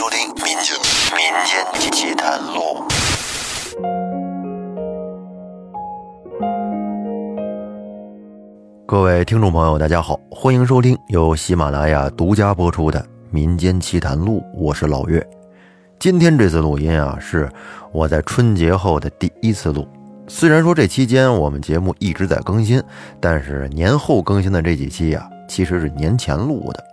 收听《民间民间奇谈录》。各位听众朋友，大家好，欢迎收听由喜马拉雅独家播出的《民间奇谈录》，我是老岳。今天这次录音啊，是我在春节后的第一次录。虽然说这期间我们节目一直在更新，但是年后更新的这几期啊，其实是年前录的。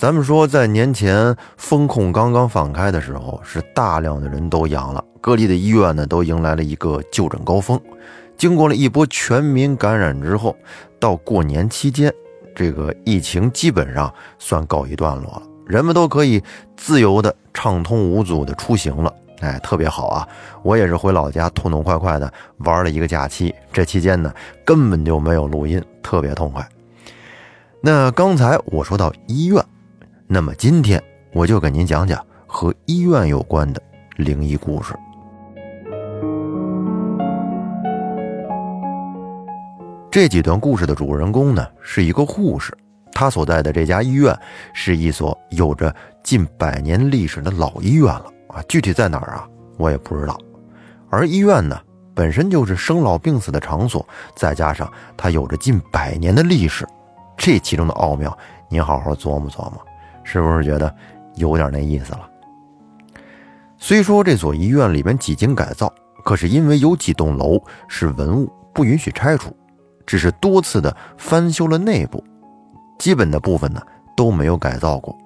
咱们说，在年前风控刚刚放开的时候，是大量的人都阳了，各地的医院呢都迎来了一个就诊高峰。经过了一波全民感染之后，到过年期间，这个疫情基本上算告一段落了，人们都可以自由的、畅通无阻的出行了。哎，特别好啊！我也是回老家痛痛快快的玩了一个假期。这期间呢，根本就没有录音，特别痛快。那刚才我说到医院，那么今天我就给您讲讲和医院有关的灵异故事。这几段故事的主人公呢，是一个护士，他所在的这家医院是一所有着近百年历史的老医院了。啊，具体在哪儿啊？我也不知道。而医院呢，本身就是生老病死的场所，再加上它有着近百年的历史，这其中的奥妙，您好好琢磨琢磨，是不是觉得有点那意思了？虽说这所医院里面几经改造，可是因为有几栋楼是文物，不允许拆除，只是多次的翻修了内部，基本的部分呢都没有改造过。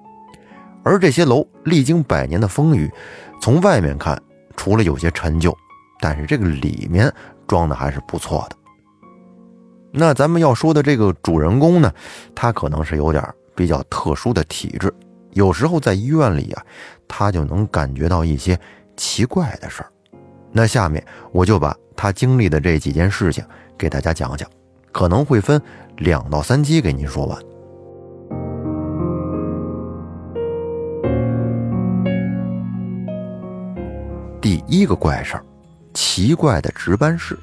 而这些楼历经百年的风雨，从外面看，除了有些陈旧，但是这个里面装的还是不错的。那咱们要说的这个主人公呢，他可能是有点比较特殊的体质，有时候在医院里啊，他就能感觉到一些奇怪的事儿。那下面我就把他经历的这几件事情给大家讲讲，可能会分两到三期给您说完。第一个怪事儿，奇怪的值班室。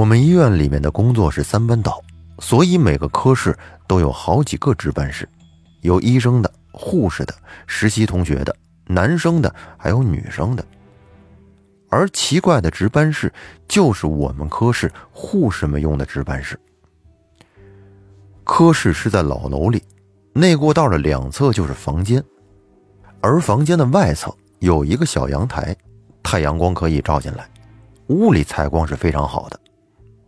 我们医院里面的工作是三班倒，所以每个科室都有好几个值班室，有医生的、护士的、实习同学的、男生的，还有女生的。而奇怪的值班室就是我们科室护士们用的值班室。科室是在老楼里。内过道的两侧就是房间，而房间的外侧有一个小阳台，太阳光可以照进来。屋里采光是非常好的，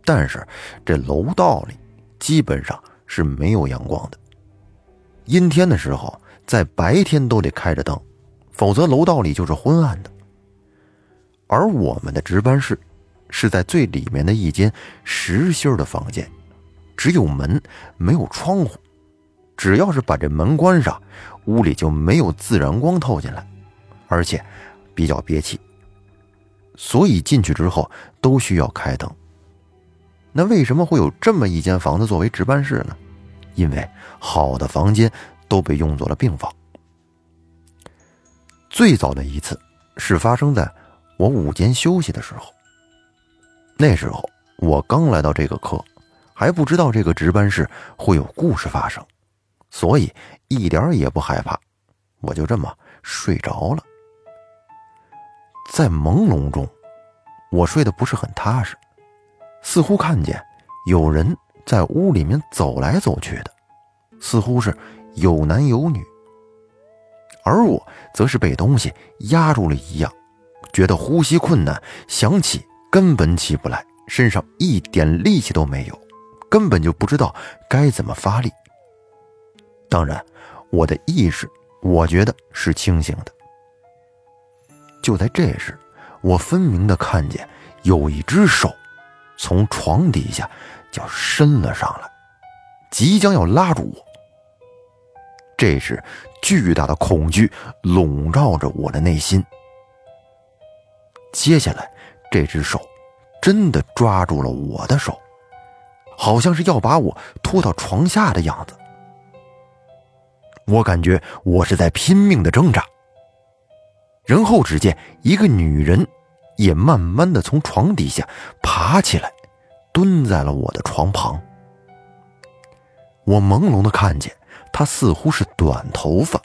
但是这楼道里基本上是没有阳光的。阴天的时候，在白天都得开着灯，否则楼道里就是昏暗的。而我们的值班室是在最里面的一间实心的房间，只有门没有窗户。只要是把这门关上，屋里就没有自然光透进来，而且比较憋气，所以进去之后都需要开灯。那为什么会有这么一间房子作为值班室呢？因为好的房间都被用作了病房。最早的一次是发生在我午间休息的时候，那时候我刚来到这个科，还不知道这个值班室会有故事发生。所以一点也不害怕，我就这么睡着了。在朦胧中，我睡得不是很踏实，似乎看见有人在屋里面走来走去的，似乎是有男有女。而我则是被东西压住了一样，觉得呼吸困难，想起根本起不来，身上一点力气都没有，根本就不知道该怎么发力。当然，我的意识，我觉得是清醒的。就在这时，我分明的看见有一只手从床底下就伸了上来，即将要拉住我。这时，巨大的恐惧笼罩着我的内心。接下来，这只手真的抓住了我的手，好像是要把我拖到床下的样子。我感觉我是在拼命的挣扎，然后只见一个女人也慢慢的从床底下爬起来，蹲在了我的床旁。我朦胧的看见他似乎是短头发。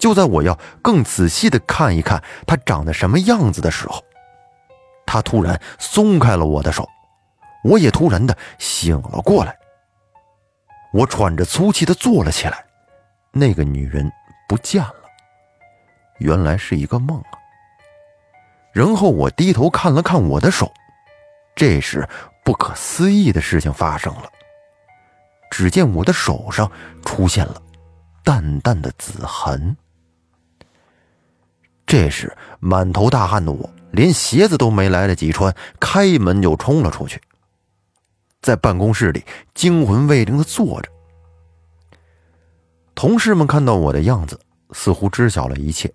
就在我要更仔细的看一看他长得什么样子的时候，他突然松开了我的手，我也突然的醒了过来。我喘着粗气的坐了起来，那个女人不见了，原来是一个梦啊。然后我低头看了看我的手，这时不可思议的事情发生了。只见我的手上出现了淡淡的紫痕。这时满头大汗的我，连鞋子都没来得及穿，开门就冲了出去。在办公室里惊魂未定的坐着。同事们看到我的样子，似乎知晓了一切，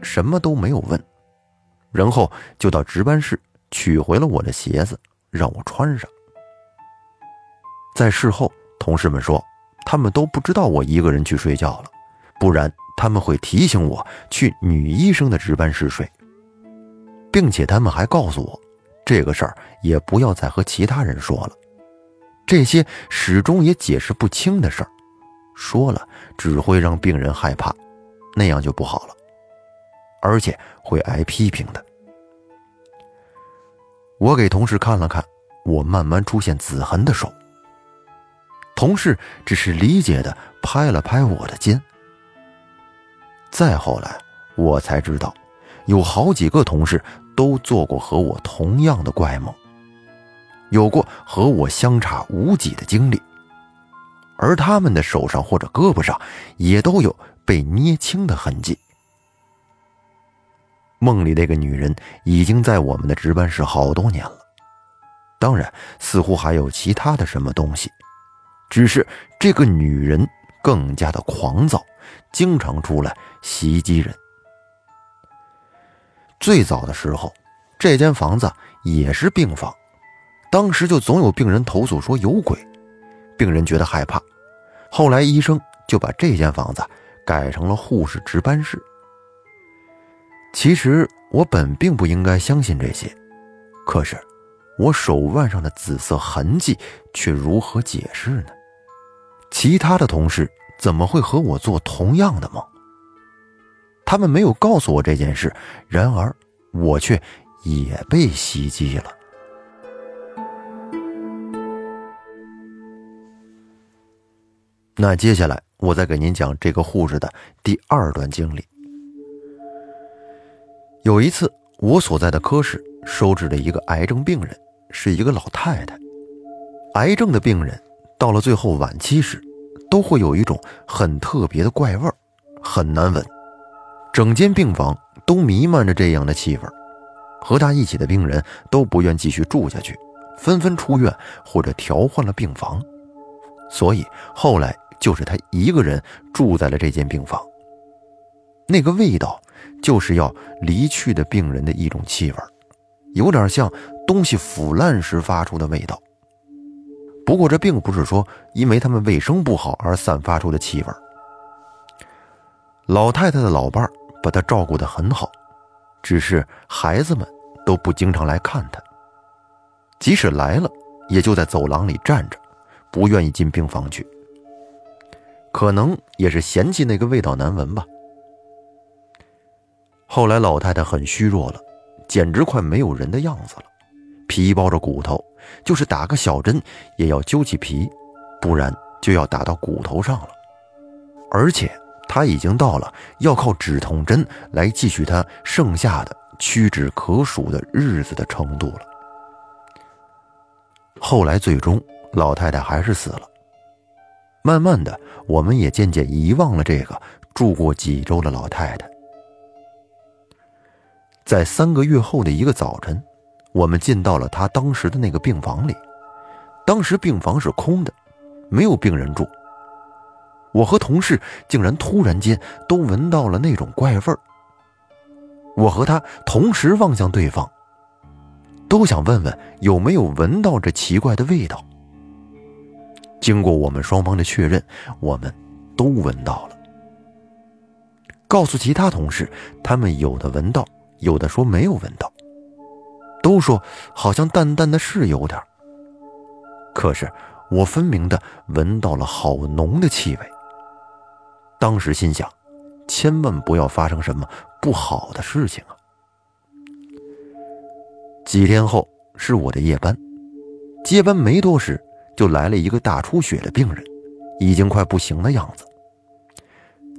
什么都没有问，然后就到值班室取回了我的鞋子，让我穿上。在事后，同事们说，他们都不知道我一个人去睡觉了，不然。他们会提醒我去女医生的值班室睡，并且他们还告诉我，这个事儿也不要再和其他人说了。这些始终也解释不清的事儿，说了只会让病人害怕，那样就不好了，而且会挨批评的。我给同事看了看我慢慢出现紫痕的手，同事只是理解的拍了拍我的肩。再后来，我才知道，有好几个同事都做过和我同样的怪梦，有过和我相差无几的经历，而他们的手上或者胳膊上也都有被捏青的痕迹。梦里那个女人已经在我们的值班室好多年了，当然，似乎还有其他的什么东西，只是这个女人更加的狂躁。经常出来袭击人。最早的时候，这间房子也是病房，当时就总有病人投诉说有鬼，病人觉得害怕。后来医生就把这间房子改成了护士值班室。其实我本并不应该相信这些，可是我手腕上的紫色痕迹却如何解释呢？其他的同事。怎么会和我做同样的梦？他们没有告诉我这件事，然而我却也被袭击了。那接下来我再给您讲这个护士的第二段经历。有一次，我所在的科室收治了一个癌症病人，是一个老太太。癌症的病人到了最后晚期时。都会有一种很特别的怪味儿，很难闻，整间病房都弥漫着这样的气味和他一起的病人都不愿继续住下去，纷纷出院或者调换了病房，所以后来就是他一个人住在了这间病房。那个味道就是要离去的病人的一种气味有点像东西腐烂时发出的味道。不过这并不是说因为他们卫生不好而散发出的气味。老太太的老伴儿把她照顾得很好，只是孩子们都不经常来看她，即使来了，也就在走廊里站着，不愿意进病房去。可能也是嫌弃那个味道难闻吧。后来老太太很虚弱了，简直快没有人的样子了。皮包着骨头，就是打个小针也要揪起皮，不然就要打到骨头上了。而且他已经到了要靠止痛针来继续他剩下的屈指可数的日子的程度了。后来最终老太太还是死了。慢慢的，我们也渐渐遗忘了这个住过几周的老太太。在三个月后的一个早晨。我们进到了他当时的那个病房里，当时病房是空的，没有病人住。我和同事竟然突然间都闻到了那种怪味儿。我和他同时望向对方，都想问问有没有闻到这奇怪的味道。经过我们双方的确认，我们都闻到了。告诉其他同事，他们有的闻到，有的说没有闻到。都说好像淡淡的是有点，可是我分明的闻到了好浓的气味。当时心想，千万不要发生什么不好的事情啊！几天后是我的夜班，接班没多时，就来了一个大出血的病人，已经快不行的样子。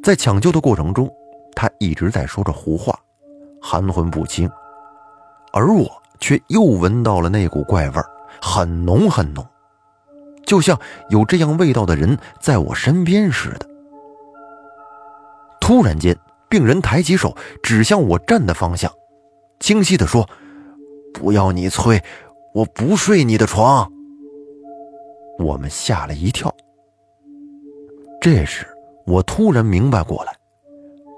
在抢救的过程中，他一直在说着胡话，含混不清，而我却又闻到了那股怪味，很浓很浓，就像有这样味道的人在我身边似的。突然间，病人抬起手指向我站的方向，清晰地说：“不要你催，我不睡你的床。”我们吓了一跳。这时，我突然明白过来，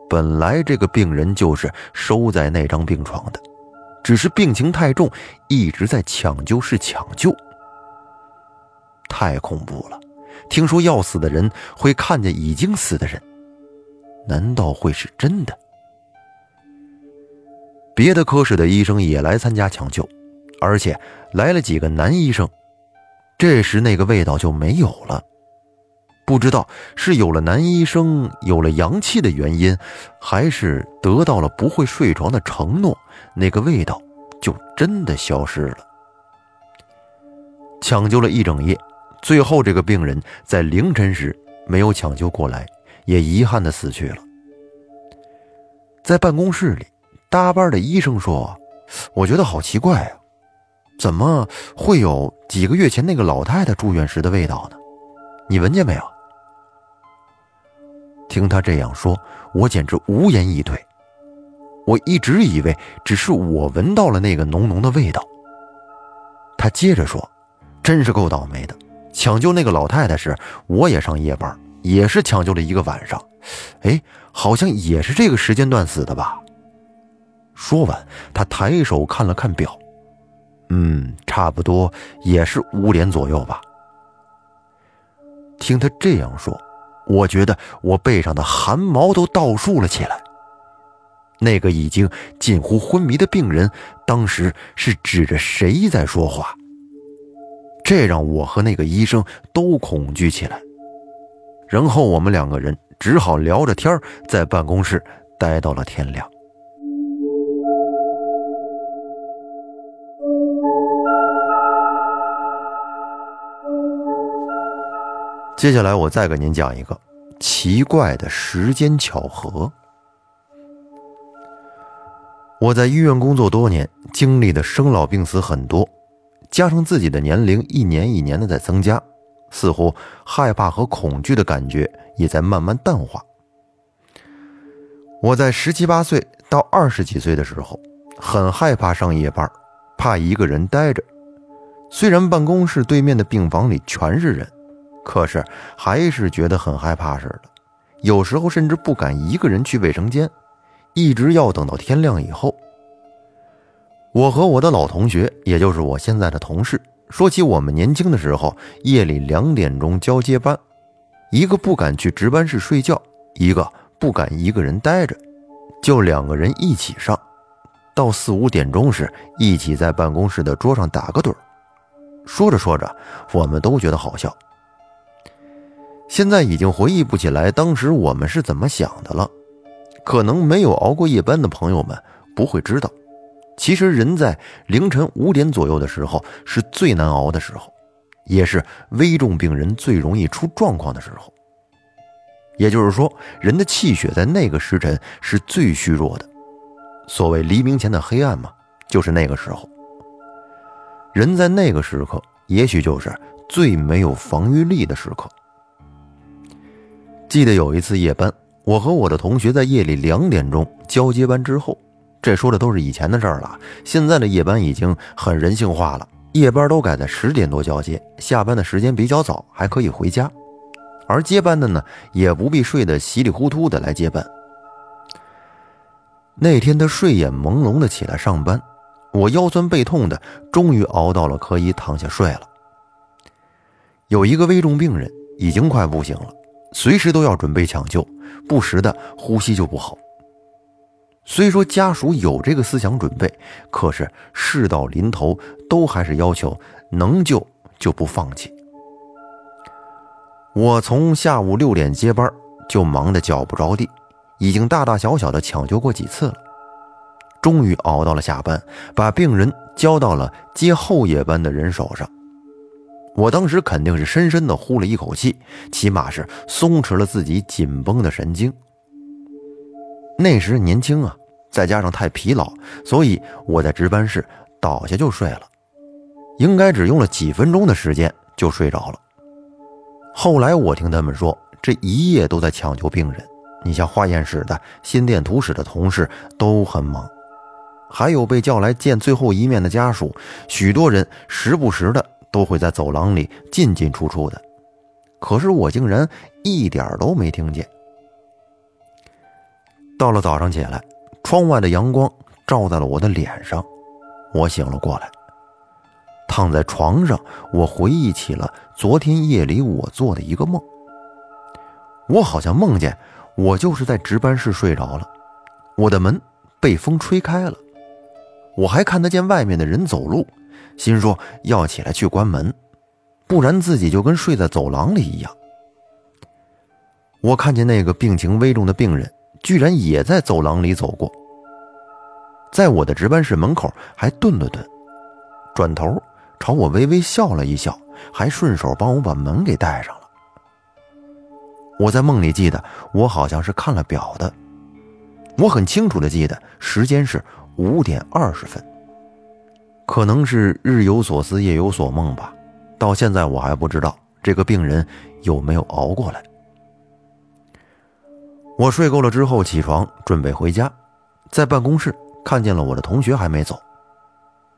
本来这个病人就是收在那张病床的，只是病情太重，一直在抢救室抢救。太恐怖了！听说要死的人会看见已经死的人。难道会是真的？别的科室的医生也来参加抢救，而且来了几个男医生。这时那个味道就没有了。不知道是有了男医生、有了阳气的原因，还是得到了不会睡床的承诺，那个味道就真的消失了。抢救了一整夜，最后这个病人在凌晨时没有抢救过来。也遗憾的死去了。在办公室里，搭班的医生说：“我觉得好奇怪啊，怎么会有几个月前那个老太太住院时的味道呢？你闻见没有？”听他这样说，我简直无言以对。我一直以为只是我闻到了那个浓浓的味道。他接着说：“真是够倒霉的，抢救那个老太太时，我也上夜班。”也是抢救了一个晚上，哎，好像也是这个时间段死的吧？说完，他抬手看了看表，嗯，差不多也是五点左右吧。听他这样说，我觉得我背上的汗毛都倒竖了起来。那个已经近乎昏迷的病人，当时是指着谁在说话？这让我和那个医生都恐惧起来。然后我们两个人只好聊着天在办公室待到了天亮。接下来我再给您讲一个奇怪的时间巧合。我在医院工作多年，经历的生老病死很多，加上自己的年龄一年一年的在增加。似乎害怕和恐惧的感觉也在慢慢淡化。我在十七八岁到二十几岁的时候，很害怕上夜班，怕一个人待着。虽然办公室对面的病房里全是人，可是还是觉得很害怕似的。有时候甚至不敢一个人去卫生间，一直要等到天亮以后。我和我的老同学，也就是我现在的同事。说起我们年轻的时候，夜里两点钟交接班，一个不敢去值班室睡觉，一个不敢一个人待着，就两个人一起上，到四五点钟时，一起在办公室的桌上打个盹说着说着，我们都觉得好笑。现在已经回忆不起来当时我们是怎么想的了，可能没有熬过夜班的朋友们不会知道。其实人在凌晨五点左右的时候是最难熬的时候，也是危重病人最容易出状况的时候。也就是说，人的气血在那个时辰是最虚弱的。所谓黎明前的黑暗嘛，就是那个时候。人在那个时刻，也许就是最没有防御力的时刻。记得有一次夜班，我和我的同学在夜里两点钟交接班之后。这说的都是以前的事儿了，现在的夜班已经很人性化了，夜班都改在十点多交接，下班的时间比较早，还可以回家。而接班的呢，也不必睡得稀里糊涂的来接班。那天他睡眼朦胧的起来上班，我腰酸背痛的，终于熬到了可以躺下睡了。有一个危重病人已经快不行了，随时都要准备抢救，不时的呼吸就不好。虽说家属有这个思想准备，可是事到临头，都还是要求能救就不放弃。我从下午六点接班就忙得脚不着地，已经大大小小的抢救过几次了。终于熬到了下班，把病人交到了接后夜班的人手上。我当时肯定是深深的呼了一口气，起码是松弛了自己紧绷的神经。那时年轻啊，再加上太疲劳，所以我在值班室倒下就睡了，应该只用了几分钟的时间就睡着了。后来我听他们说，这一夜都在抢救病人，你像化验室的、心电图室的同事都很忙。还有被叫来见最后一面的家属，许多人时不时的都会在走廊里进进出出的，可是我竟然一点都没听见。到了早上起来，窗外的阳光照在了我的脸上，我醒了过来，躺在床上，我回忆起了昨天夜里我做的一个梦。我好像梦见我就是在值班室睡着了，我的门被风吹开了。我还看得见外面的人走路，心说要起来去关门，不然自己就跟睡在走廊里一样。我看见那个病情危重的病人，居然也在走廊里走过，在我的值班室门口还顿了顿，转头朝我微微笑了一笑，还顺手帮我把门给带上了。我在梦里记得，我好像是看了表的，我很清楚的记得时间是。五点二十分，可能是日有所思夜有所梦吧。到现在我还不知道这个病人有没有熬过来。我睡够了之后起床准备回家，在办公室看见了我的同学还没走，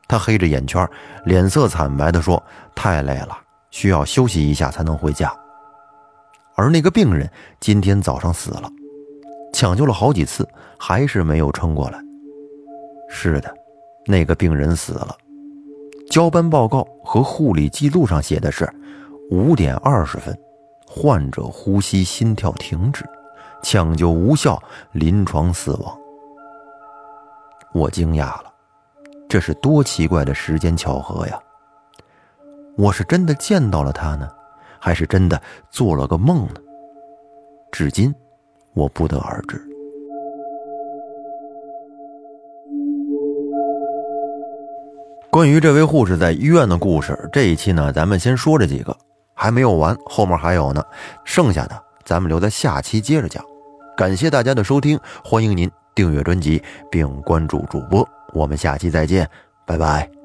他黑着眼圈，脸色惨白的说：“太累了，需要休息一下才能回家。”而那个病人今天早上死了，抢救了好几次，还是没有撑过来。是的，那个病人死了。交班报告和护理记录上写的是五点二十分，患者呼吸心跳停止，抢救无效，临床死亡。我惊讶了，这是多奇怪的时间巧合呀！我是真的见到了他呢，还是真的做了个梦呢？至今，我不得而知。关于这位护士在医院的故事，这一期呢，咱们先说这几个，还没有完，后面还有呢，剩下的咱们留在下期接着讲。感谢大家的收听，欢迎您订阅专辑并关注主播，我们下期再见，拜拜。